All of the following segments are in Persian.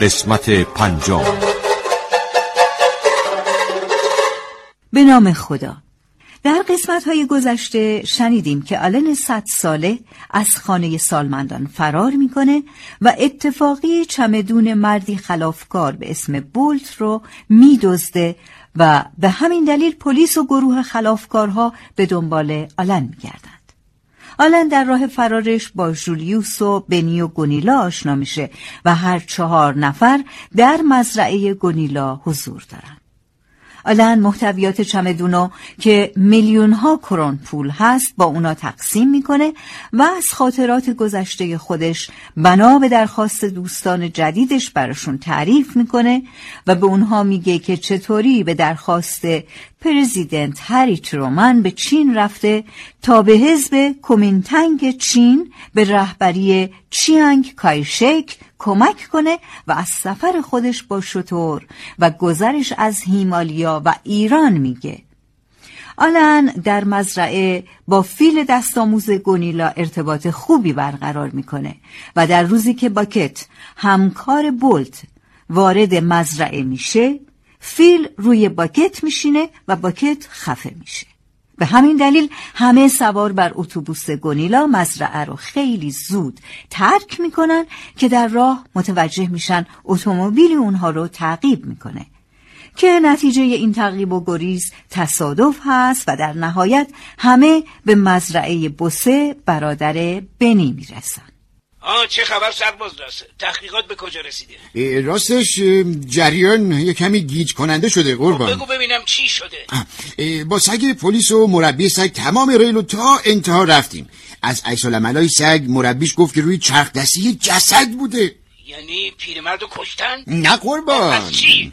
قسمت پنجم به نام خدا در قسمت های گذشته شنیدیم که آلن صد ساله از خانه سالمندان فرار می‌کنه و اتفاقی چمدون مردی خلافکار به اسم بولت رو میدزده و به همین دلیل پلیس و گروه خلافکارها به دنبال آلن میگردند. آلن در راه فرارش با جولیوس و بنی و گونیلا آشنا میشه و هر چهار نفر در مزرعه گونیلا حضور دارند. آلن محتویات چمدونو که میلیون ها کرون پول هست با اونا تقسیم می‌کنه و از خاطرات گذشته خودش بنا به درخواست دوستان جدیدش براشون تعریف می‌کنه و به اونها میگه که چطوری به درخواست پرزیدنت هری ترومن به چین رفته تا به حزب کومینتنگ چین به رهبری چیانگ کایشک کمک کنه و از سفر خودش با شطور و گذرش از هیمالیا و ایران میگه. آلن در مزرعه با فیل دستاموز گونیلا ارتباط خوبی برقرار می‌کنه و در روزی که باکت همکار بولت وارد مزرعه میشه فیل روی باکت میشینه و باکت خفه میشه. به همین دلیل همه سوار بر اتوبوس گونیلا مزرعه رو خیلی زود ترک می‌کنن که در راه متوجه میشن اتومبیل اونها رو تعقیب می‌کنه. که نتیجه این تعقیب و گریز تصادف هست و در نهایت همه به مزرعه بوسه برادر بنی می‌رسن. آه چه خبر سرباز راست تحقیقات به کجا رسیده؟ راستش جریان یه کمی گیج کننده شده قربان. خب، بگو ببینم چی شده. با سگ پلیس و مربی سگ تمام ریلو تا انتها رفتیم. از عیس العملای سگ مربیش گفت که روی چرخ دستی جسد بوده. یعنی پیرمرد رو کشتن؟ نه قربان. چی؟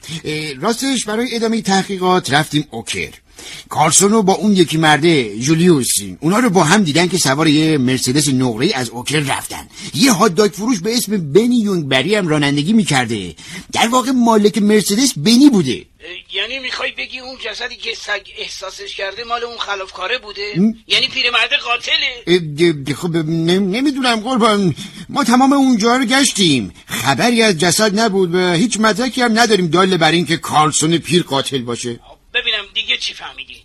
راستش برای ادامه تحقیقات رفتیم اوکر. کارسونو با اون یکی مرده جولیوس. اونا رو با هم دیدن که سوار یه مرسدس نقره از اوکر رفتن. یه هات فروش به اسم بنی یونگ بری هم رانندگی می‌کرده. در واقع مالک مرسدس بنی بوده. یعنی می‌خوای بگی اون جسدی که سگ احساسش کرده مال اون خلافکاره بوده؟ یعنی پیرمرد قاتله؟ خب نمی‌دونم قربان. ما تمام اونجا رو گشتیم. خبری از جسد نبود و هیچ مدرکی هم نداریم داله بر اینکه کارلسون پیر قاتل باشه. ببینم دیگه چی فهمیدی؟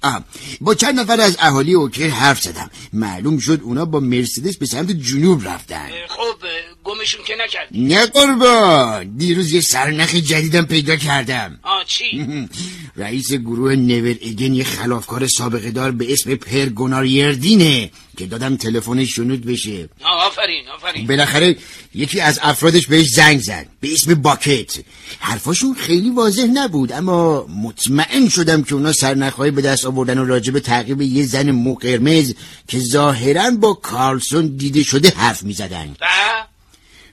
با چند نفر از اهالی اوکر حرف زدم. معلوم شد اونا با مرسدس به سمت جنوب رفتن. خب گمشون که نکردی. نه قربان دیروز یه سرنخ جدیدم پیدا کردم. آ چی؟ رئیس گروه نور اگن یه خلافکار سابقه دار به اسم پرگونار یردینه که دادم تلفنش شنود بشه. آفرین آفرین. بالاخره یکی از افرادش بهش زنگ زد به اسم باکت. حرفاشون خیلی واضح نبود اما مطمئن شدم که اونا سرنخهای به دست آوردن و راجب تعقیب یه زن مو قرمز که ظاهرا با کارلسون دیده شده حرف می‌زدن.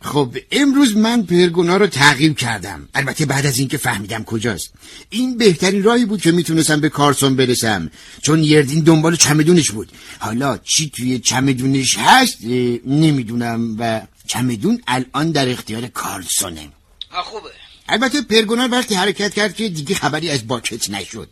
خب امروز من پرگونا رو تعقیب کردم. البته بعد از اینکه فهمیدم کجاست. این بهترین راهی بود که می‌تونستم به کارسون برسم. چون یردین دنبال چمدونش بود. حالا چی توی چمدونش هست نمی‌دونم و چمدون الان در اختیار کارلسونه خوبه. البته پرگونا وقتی حرکت کرد که دیگه خبری از باکت نشد.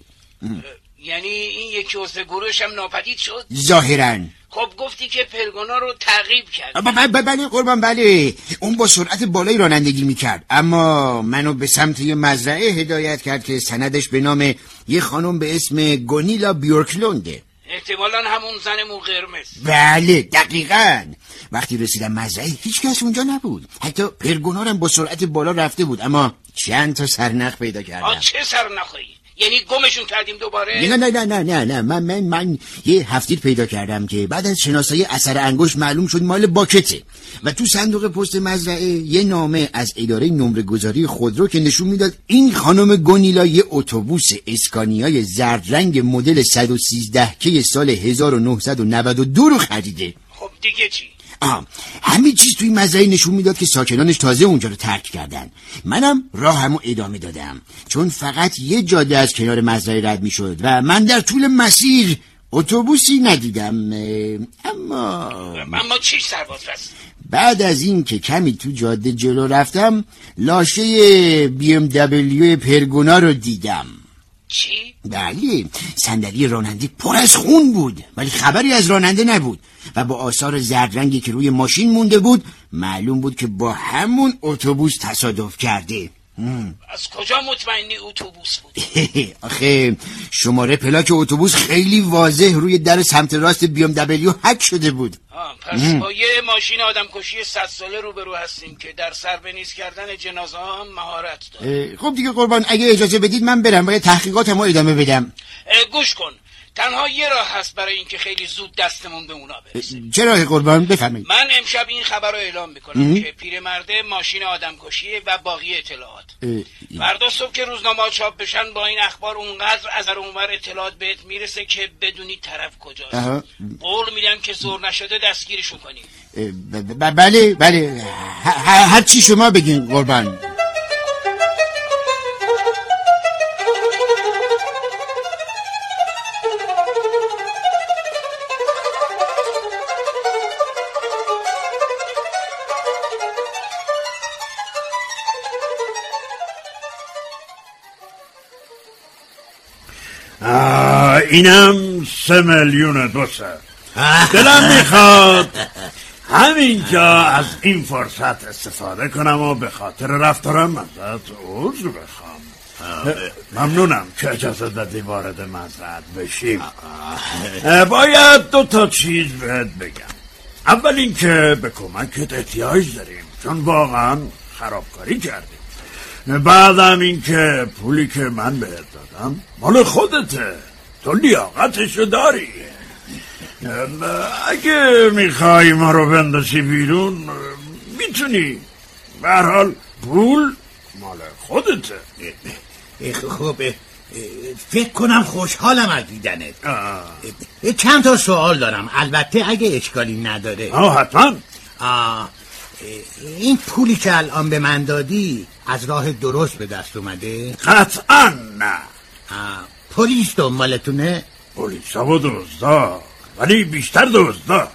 یعنی این یکی عضو گروهش هم ناپدید شد؟ ظاهرا. خب گفتی که پرگونا رو تعقیب کرد. بله قربان بله. اون با سرعت بالایی رانندگی می‌کرد. اما منو به سمت یه مزرعه هدایت کرد که سندش به نام یه خانم به اسم گونیلا بیورکلونده. احتمالا همون زن مو قرمز. بله دقیقا. وقتی رسیدم مزرعه هیچ کس اونجا نبود. حتی پرگونارم با سرعت بالا رفته بود. اما چند تا سرنخ پیدا کردم. چه سرنخی یعنی گمشون کردیم دوباره؟ نه نه نه نه نه نه. من من من یه هفتیر پیدا کردم که بعد از شناسایی اثر انگشت معلوم شد مال باکته. و تو صندوق پست مزرعه یه نامه از اداره نمره گذاری خودرو که نشون می‌داد این خانم گونیلا یه اتوبوس اسکانیای زرد رنگ مدل 113 که سال 1992 رو خریده. خب دیگه چی؟ آه همه چیز توی مزرعه نشون می‌داد که ساکنانش تازه اونجا رو ترک کردن. منم راه همو ادامه دادم. چون فقط یه جاده از کنار مزرعه رد می‌شد و من در طول مسیر اتوبوسی ندیدم. اما اما چی سرباز بعد از این که کمی تو جاده جلو رفتم لاشه بی ام دبلیو پرگونا رو دیدم. چی؟ بله صندلی راننده پر از خون بود ولی خبری از راننده نبود و با آثار زرد رنگی که روی ماشین مونده بود معلوم بود که با همون اتوبوس تصادف کرده از کجا مطمئنی اتوبوس بود؟ آخه شماره پلاک اتوبوس خیلی واضح روی در سمت راست بیام دبلیو حک شده بود. پس با یه ماشین آدم کشی صد ساله روبرو هستیم که در سر بنیز کردن جنازه هم مهارت داره. خب دیگه قربان اگه اجازه بدید من برم باید تحقیقات ما ادامه بدم. گوش کن. تنها یه راه هست برای اینکه خیلی زود دستمون به اونا برسیم چه راه قربان؟ بفهمید. من امشب این خبر رو اعلام می‌کنم که پیرمرده ماشین آدم کشیه و باقی اطلاعات. فردا صبح که روزنامه چاپ بشن با این اخبار اونقدر از اونور اطلاعات بهت می‌رسه که بدونی طرف کجاست. قول میدم که زور نشده دستگیرشون کنیم بله بله. هر چی شما بگین قربان. اینم سه میلیون دو دلم می‌خواد همینجا از این فرصت استفاده کنم و به خاطر رفتارم ازت عذر بخوام. ممنونم که اجازه دادی وارد مزرعت بشیم. باید دو تا چیز بهت بگم. اول اینکه به کمکت احتیاج داریم چون واقعا خرابکاری کردیم. بعدم اینکه پولی که من بهت دادم مال خودته. تو لیاقتشو داری اگه می‌خوای ما رو بندازی بیرون می‌تونی به حال پول مال خودته خب فکر کنم خوشحالم از دیدنت. چند تا سوال دارم. البته اگه اشکالی نداره. آه حتما. این پولی که الان به من دادی از راه درست به دست اومده؟ قطعا نه. پلیس دنبالتونه پلیس و دزدا ولی بیشتر دزدا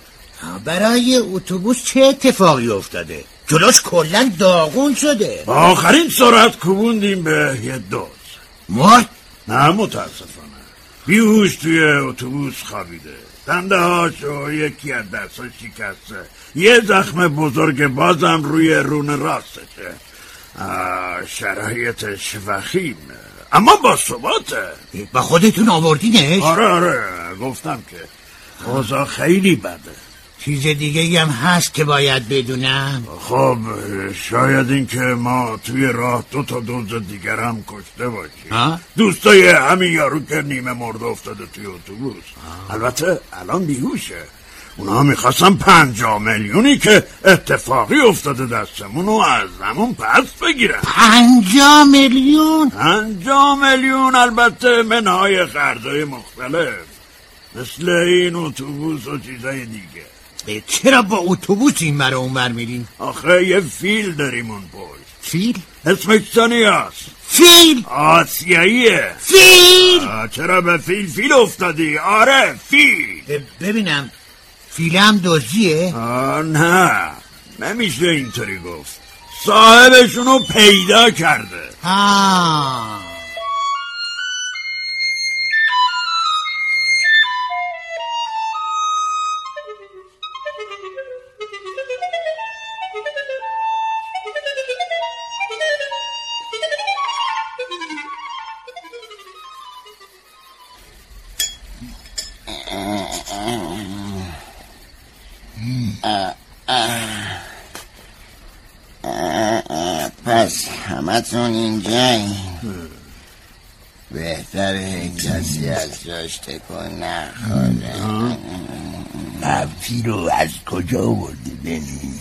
برای اتوبوس چه اتفاقی افتاده جلوش کلا داغون شده با آخرین سرعت کوبوندیم به یه دوز مرد نه متاسفانه بیهوش توی اتوبوس خوابیده دنده هاش و یکی از دستاش شکسته یه زخم بزرگ بازم روی رون راستشه شرایطش وخیمه اما با ثباته با خودتون آوردینش؟ آره آره گفتم که اوضاع خیلی بده. چیز دیگه هم هست که باید بدونم؟ خب شاید این که ما توی راه دو تا دوز دیگر هم کشته باشیم. دوستای همین یارو که نیمه مرده افتاده توی اتوبوس. البته الان بیهوشه. اونا می‌خواستن پنجا میلیونی که اتفاقی افتاده دستمون و از همون پس بگیرن. پنجا میلیون؟ پنجا میلیون البته منهای خرجای مختلف. مثل این اتوبوس و چیزای دیگه. چرا با اتوبوس این ور اونور میرین؟ آخه یه فیل داریم اون پشت. فیل؟ اسمش سانیاس. فیل؟ آسیاییه. فیل؟ چرا به فیل فیل افتادی؟ آره فیل. ببینم فیله دزدیه؟ آه نه. نمیشه اینطوری گفت. صاحبشونو پیدا کرده. آه جاش تکن نخوره مفتی رو از کجا آوردی بنی؟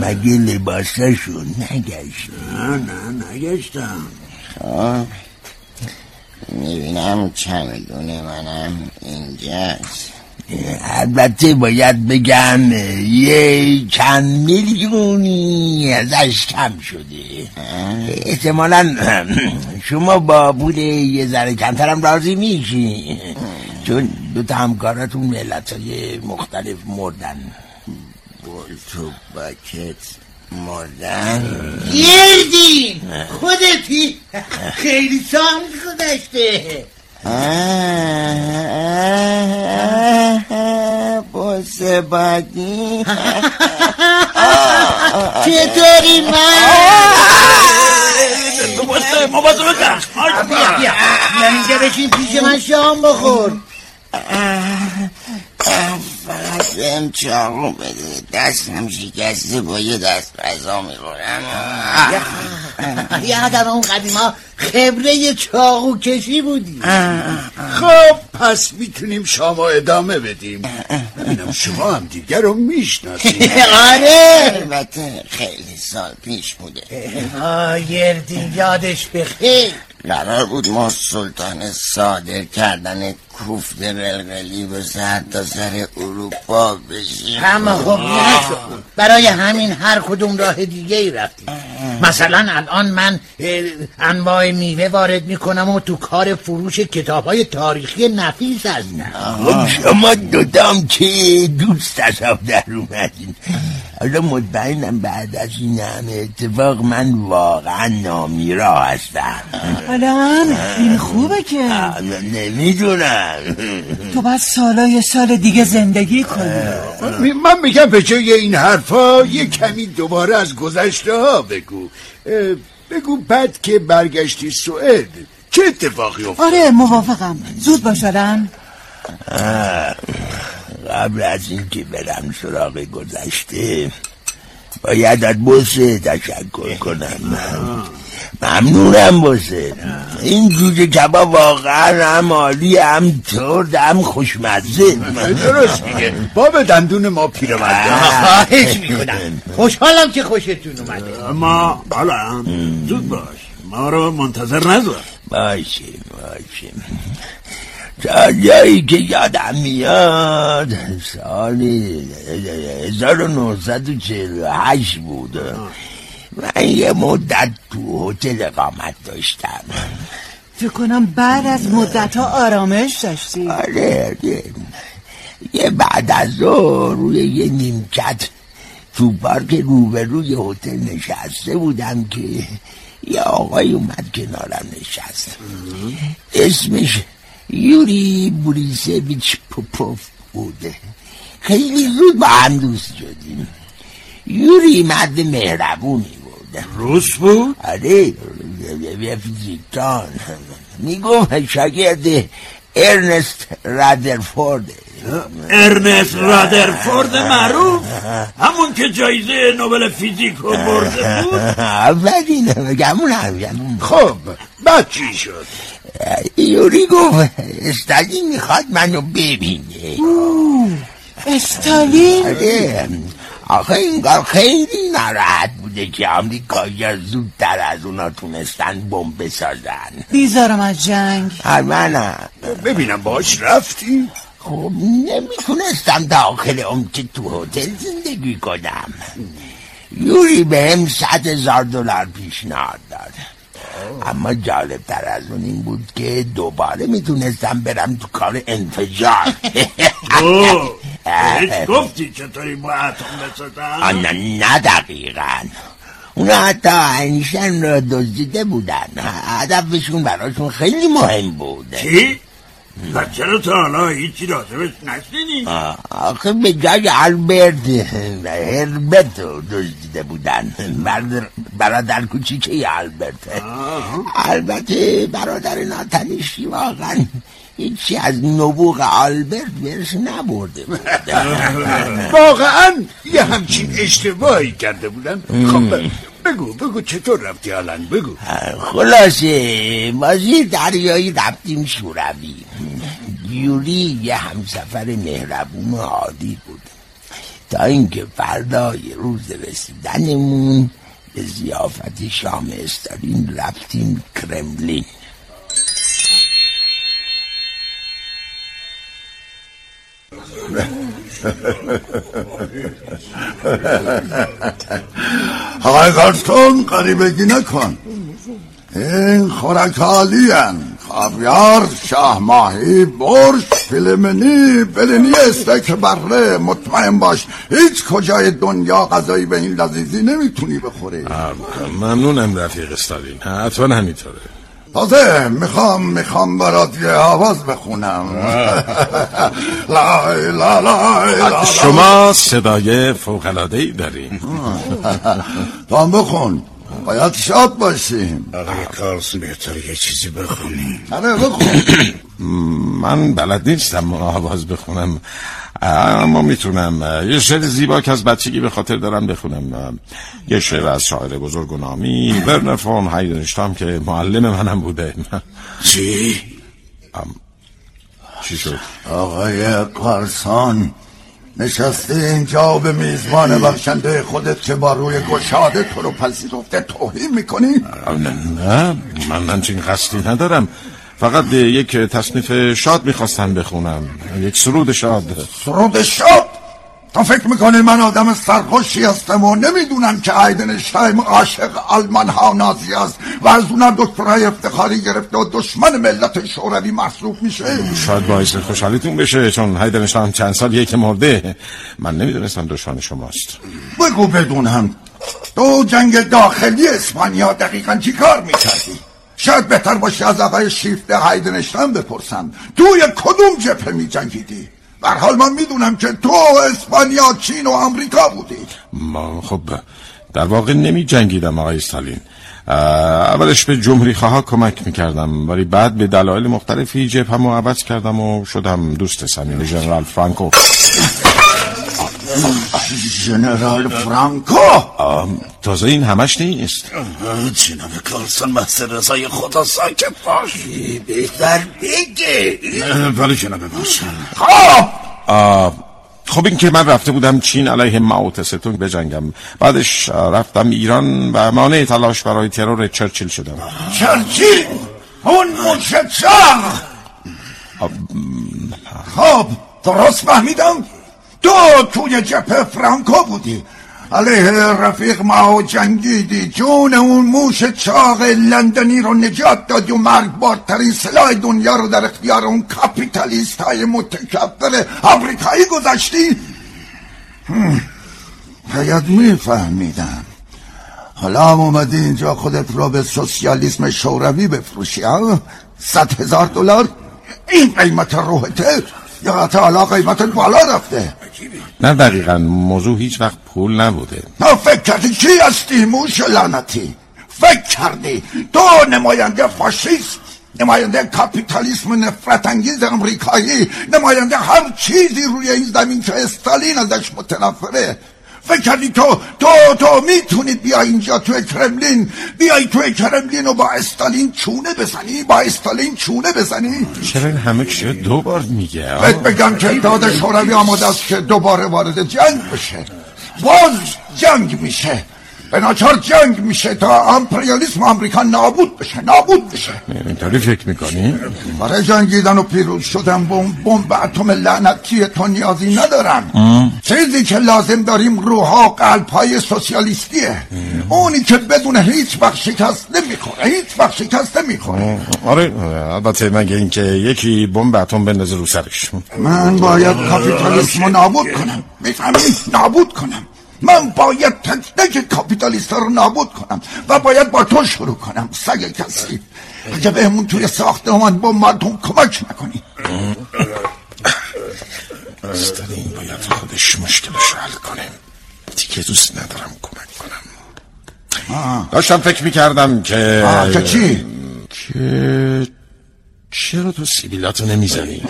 مگه لباساشو نگشتی؟ نه نه نگشتم. خب می‌بینم چمدون منم اینجاست. البته باید بگم یه چند میلیونی ازش کم شده. احتمالا شما با پول یه ذره کمترم راضی میشی. چون دو تا همکاراتون ملت های مختلف مردن. بولتو باکت مردن. گردین خودتی! خیلی سال گذشته. بسه بادی چطوری من؟ مواظبت باش بیا بیا. بیا. اینجا بشین پیش من شام بخور. بهم چاقو بده. دستم شکسته با یه دست غذا می‌خورم. یادم اون قدیما خبره چاقو کشی بودی. خب پس می‌تونیم شما ادامه بدیم. ببینم شما هم دیگر رو می‌شناسیم آره. البته خیلی سال پیش بوده. آه گردین یادش بخیر. قرار بود ما سلطان صادر کردن کوفت قلقلی به سر تا سر اروپا بشیم. اما خب نشد. برای همین هر کدوم راه دیگه ای رفتیم مثلا الان من انواع میوه وارد می‌کنم و تو کار فروش کتاب های تاریخی نفیس هستم. خب شما دوتام که دوست تصاب در اومدین؟ حالا مطمئنم بعد از این همه اتفاق من واقعا نامیرا هستم. حالا این خوبه که. نمی‌دونم. تو باید سالای سال دیگه زندگی کنی. من میگم به جای این حرفا یه کمی دوباره از گذشته ها بگو بگو بعد که برگشتی سوئد چه اتفاقی افتاد؟ آره موافقم. زود باشدن قبل از اینکه برم سراغ گذشته باید از بسه تشکر کنم. ممنونم بسه این جوجه کباب واقعا هم عالی هم ترد هم خوشمزه. درست میگه. باب دندون ما پیرمرده. خواهش می‌کنم. خوشحالم که خوشتون اومده. اما حالا زود باش. ما رو منتظر نذار. باشه باشه. تا جایی که یادم میاد سال 1948 بود. من یه مدت تو هتل اقامت داشتم. فکر کنم بعد از مدت ها آرامش داشتی. آره آره. یه بعد از ظهر روی یه نیمکت تو پارک روبروی هتل نشسته بودم که یه آقای اومد کنارم نشست. اسمش یوری بوریسویچ پوپوف بوده خیلی زود با هم دوست شدیم یوری مرد مهربونی بود روس بود آره یه فیزیکدان می‌گفت شاگرد ارنست رادرفورد ارنست رادرفورد معروف؟ همون که جایزه نوبل فیزیک رو برده بود؟ اولین گمونم گمون خب بعد چی شد؟ یوری گفت استالین می‌خواد منو ببینه. استالین؟ آره آخه اینگار خیلی ناراحت بوده که آمریکایی زودتر از اونا تونستن بمب بسازن. بیزارم از جنگ. منم ببینم باش رفتی؟ خب نمی‌تونستم داخل که تو هتل زندگی کنم. یوری بهم صد هزار دلار پیشنهاد داد. اما جالب تر از اون این بود که دوباره می‌تونستم برم تو کار انفجار. هیچ گفتی چطوری با اتم بسازن نه نه دقیقا. اونا حتی انشن را دزدیده بودن. هدفشون براشون خیلی مهم بود. چی؟ و چرا تا حالا هیچی راجبش نشنیدی؟ آخه به جای البرت هربرت رو دزدیده بودن. برادر, برادر کوچیکه البرت البته برادر ناتنشی واقعا هیچی از نبوغ آلبرت برش نبرده واقعا یه همچین اشتباهی کرده بودن. خب بگو بگو چطور رفتی الان بگو. خلاصه بازی دریایی رفتیم شوروی. یوری یه همسفر مهربون عادی بود. تا اینکه فردای روز رسیدنمون به زیافت شام استالین رفتیم کرملین. آقای گارستون قریبگی نکن. این عالی هن. خاویار شاه ماهی برش فیلمنی بلنی استک بره. مطمئن باش هیچ کجای دنیا غذایی به این لذیذی نمی‌تونی بخوری. ممنونم رفیق استالین. حتما همینطوره. تازه می‌خوام می‌خوام برات یه آواز بخونم. لا لا لا شما صدای فوقلاده ای داریم. تو بخون. باید شاد باشیم. آقای کارلسون بهتر یه چیزی بخونیم. آره بخون. من بلد نیستم آواز بخونم. اما می‌تونم یه شعر زیبا که از بچگی به خاطر دارم بخونم یه شعر از شاعر بزرگ و نامی ورنر فون هایدنشتام که معلم منم بوده چی؟ چی شد؟ آقای کارسان نشسته اینجا به میزبان بخشنده خودت که با روی گشاده تو رو پذیرفته توهین می‌کنی؟ نه من همچین قصدی ندارم فقط یک تصنیف شاد می‌خواستم بخونم. یک سرود شاد. سرود شاد؟ تو فکر می‌کنی من آدم سرخوشی هستم و نمی‌دونم که شایم عاشق آلمان ها نازی است و از اونم دکترهای افتخاری گرفته و دشمن ملت شوروی محسوب میشه. شاید باعث خوشحالیتون بشه چون شایم چند سال که مرده. من نمی‌دونستم دشمن شماست. بگو بدونم. تو جنگ داخلی اسپانیا دقیقا چی کار می‌کردی؟ شاید بهتر باشه از آقای شیفته هایدنشتم بپرسم. توی کدوم جبهه می جنگیدی؟ حال من می‌دونم که تو اسپانیا چین و آمریکا بودی. ما خب در واقع نمی جنگیدم آقای استالین اولش به جمهوری خواه کمک می‌کردم ولی بعد به دلایل مختلفی جبهه عوض کردم و شدم دوست سمین جنرال فرانکو. ژنرال فرانکو. تازه این همش نیست. جناب کارلسون محضر رضای خدا ساکت باش. بهتر بگه. ولی جناب باشن خب! خب این که من رفته بودم چین علیه ماو ستونگ بجنگم. بعدش رفتم ایران و مانع تلاش برای ترور چرچیل شدم. چرچیل؟ اون موشه خب درست فهمیدم. تو توی جبه فرانکو بودی. علیه رفیق ما جنگیدی. جون اون موش چاق لندنی رو نجات دادی و مرگبارترین سلاح دنیا رو در اختیار اون کپیتالیست های متکبر آمریکایی گذاشتی؟ باید میفهمیدم. حالا اومدی اینجا خودت رو به سوسیالیسم شوروی بفروشی ها؟ صد هزار دلار؟ این قیمت روحته؟ یا حتی حالا قیمت بالا رفته؟ نه دقیقا موضوع هیچ وقت پول نبوده. تو فکر کردی کی هستی؟ موش لعنتی. فکر کردی. تو نماینده فاشیست نماینده کاپیتالیسم نفرت انگیز امریکایی نماینده هر چیزی روی این زمین که استالین ازش متنفره. فکر کردی تو تو تو می‌تونی بیا اینجا توی کرملین؟ بیای توی کرملین و با استالین چونه بزنی؟ با استالین چونه بزنی؟ چرا این همه چیه دو بار میگه؟ بهت بگم که داد شوروی آماده است که دوباره وارد جنگ بشه. باز جنگ میشه. به ناچار جنگ میشه تا امپریالیسم آمریکا نابود بشه نابود بشه. اینطوری فکر می‌کنی؟ برای جنگیدن و پیروز شدن بمب بمب اتم لعنتی تو نیازی ندارم چیزی که لازم داریم روحا قلب های سوسیالیستیه. اونی که بدون هیچ وقت شکست نمی‌خوره هیچ وقت شکست نمی‌خوره. آره البته مگه اینکه یکی بمب اتم بندازه رو سرش. من باید کاپیتالیسم نابود کنم. می‌فهمی؟ نابود کنم. من باید تک تک کاپیتالیست رو نابود کنم و باید با تو شروع کنم سگ کسی. اگه بهمون توی ساختمان با مردم کمک نکنی. استالین باید خودش مشکلش حل کنه. دیگه دوست ندارم کمک کنم. داشتم فکر می‌کردم که که چی؟ که چرا تو سیبیلاتو نمی‌زنی؟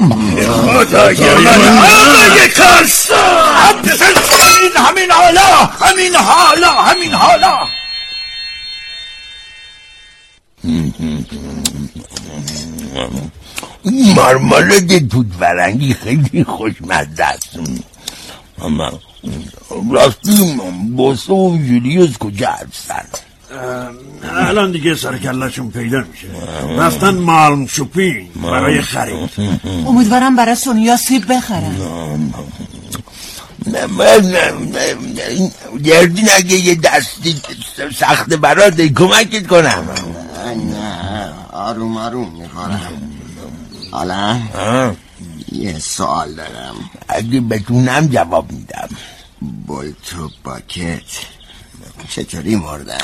خدای آقای کارستان همین همین حالا همین حالا همین حالا. مارمالاد توت فرنگی خیلی خوشمزه است. اما راستی بوسه و جولیوس کجا هستن؟ الان دیگه سرکلشون پیدا میشه. رفتن مالم شوپین برای خرید. امیدوارم برای سونیا سیب بخرم گردین اگه یه دستی سخت برات کمکت کنم. نه آروم آروم می‌خورم. حالا یه سوال دارم. اگه بتونم جواب میدم. بولتو باکت چطوری مردن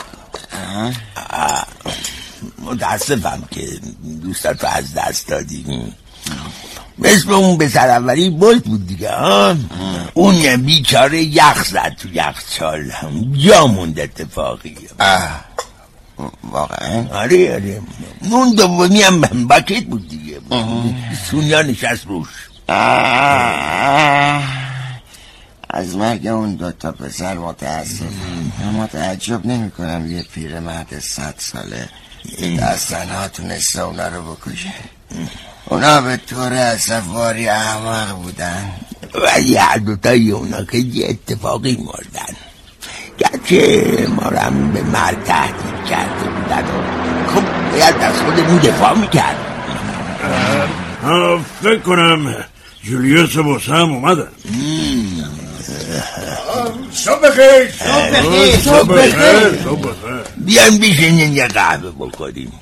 متاسفم که دوستت رو از دست دادیم مثل اون به اولی بولت بود دیگه ها اون بیچاره یخ زد تو یخچال جا موند اتفاقی. واقعا؟ آره آره. اون دومی هم باکت بود دیگه. سونیا نشست روش. از مرگ اون دو تا پسر متاسفم اما تعجب نمی کنم یه پیرمرد صد ساله دستنها تونسته اونا رو بکشه. اونا به طور اصفاری احمق بودن ولی هر دوتای اونا که یه اتفاقی مردن. گرچه ما رو هم به مرد تهدید کرده بودن خب باید از خودمون دفاع می‌کرد فکر کنم جولیوس و بوسه هم اومدن صبح خیر صبح بخیر. صبح بخیر. بیان بیشینین یه قهوه بخوریم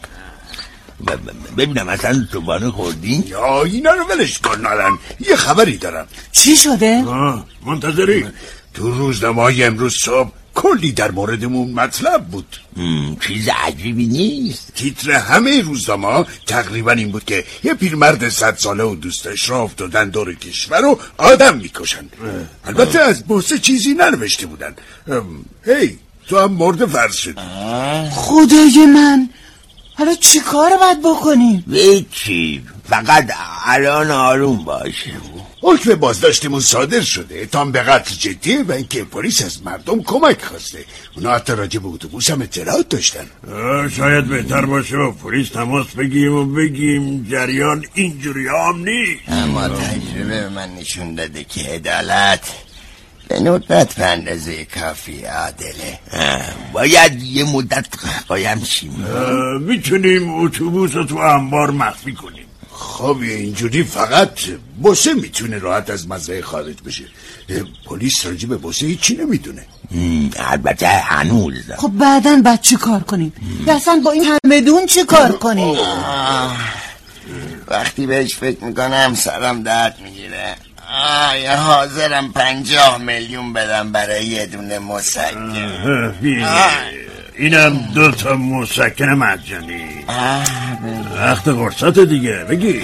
ببینم اصلا صبحانه خوردین یا اینا رو ولش کن نالن. یه خبری دارم. چی شده؟ منتظری. تو روزنامه امروز صبح کلی در موردمون مطلب بود. چیز عجیبی نیست. تیتر همه روزنامه تقریبا این بود که یه پیرمرد صد ساله و دوستش را افتادن دور کشور رو آدم می‌کشن البته از بوسه چیزی ننوشته بودن هی تو هم مرد فرض شدی خدای من حالا چی کار باید بکنیم؟ چی فقط الان آروم باشه حکم بازداشتمون صادر شده. تام به قتل جدیه و اینکه پلیس از مردم کمک خواسته. اونا حتی راجع به اتوبوس هم اطلاعات داشتن. شاید بهتر باشه با پلیس تماس بگیریم و بگیم جریان اینجوری هم نیست. اما تجربه به من نشون داده که عدالت به ندرت به اندازه کافی عادله. باید یه مدت قایم شیم. می‌تونیم اتوبوس رو تو انبار مخفی کنیم. خب اینجوری فقط بوسه می‌تونه راحت از مزرعه خارج بشه. پلیس راجع به بوسه هیچی نمی‌دونه. البته هنوز. خب بعدا بعد چی کار کنیم؟ اصلا با این همه دون چی کار کنیم؟ وقتی بهش فکر می‌کنم سرم درد می‌گیره. آیا حاضرم پنجاه میلیون بدم برای یه دونه مسکن. اینم دو تا مسکن مجانی وقت قرصت دیگه بگی.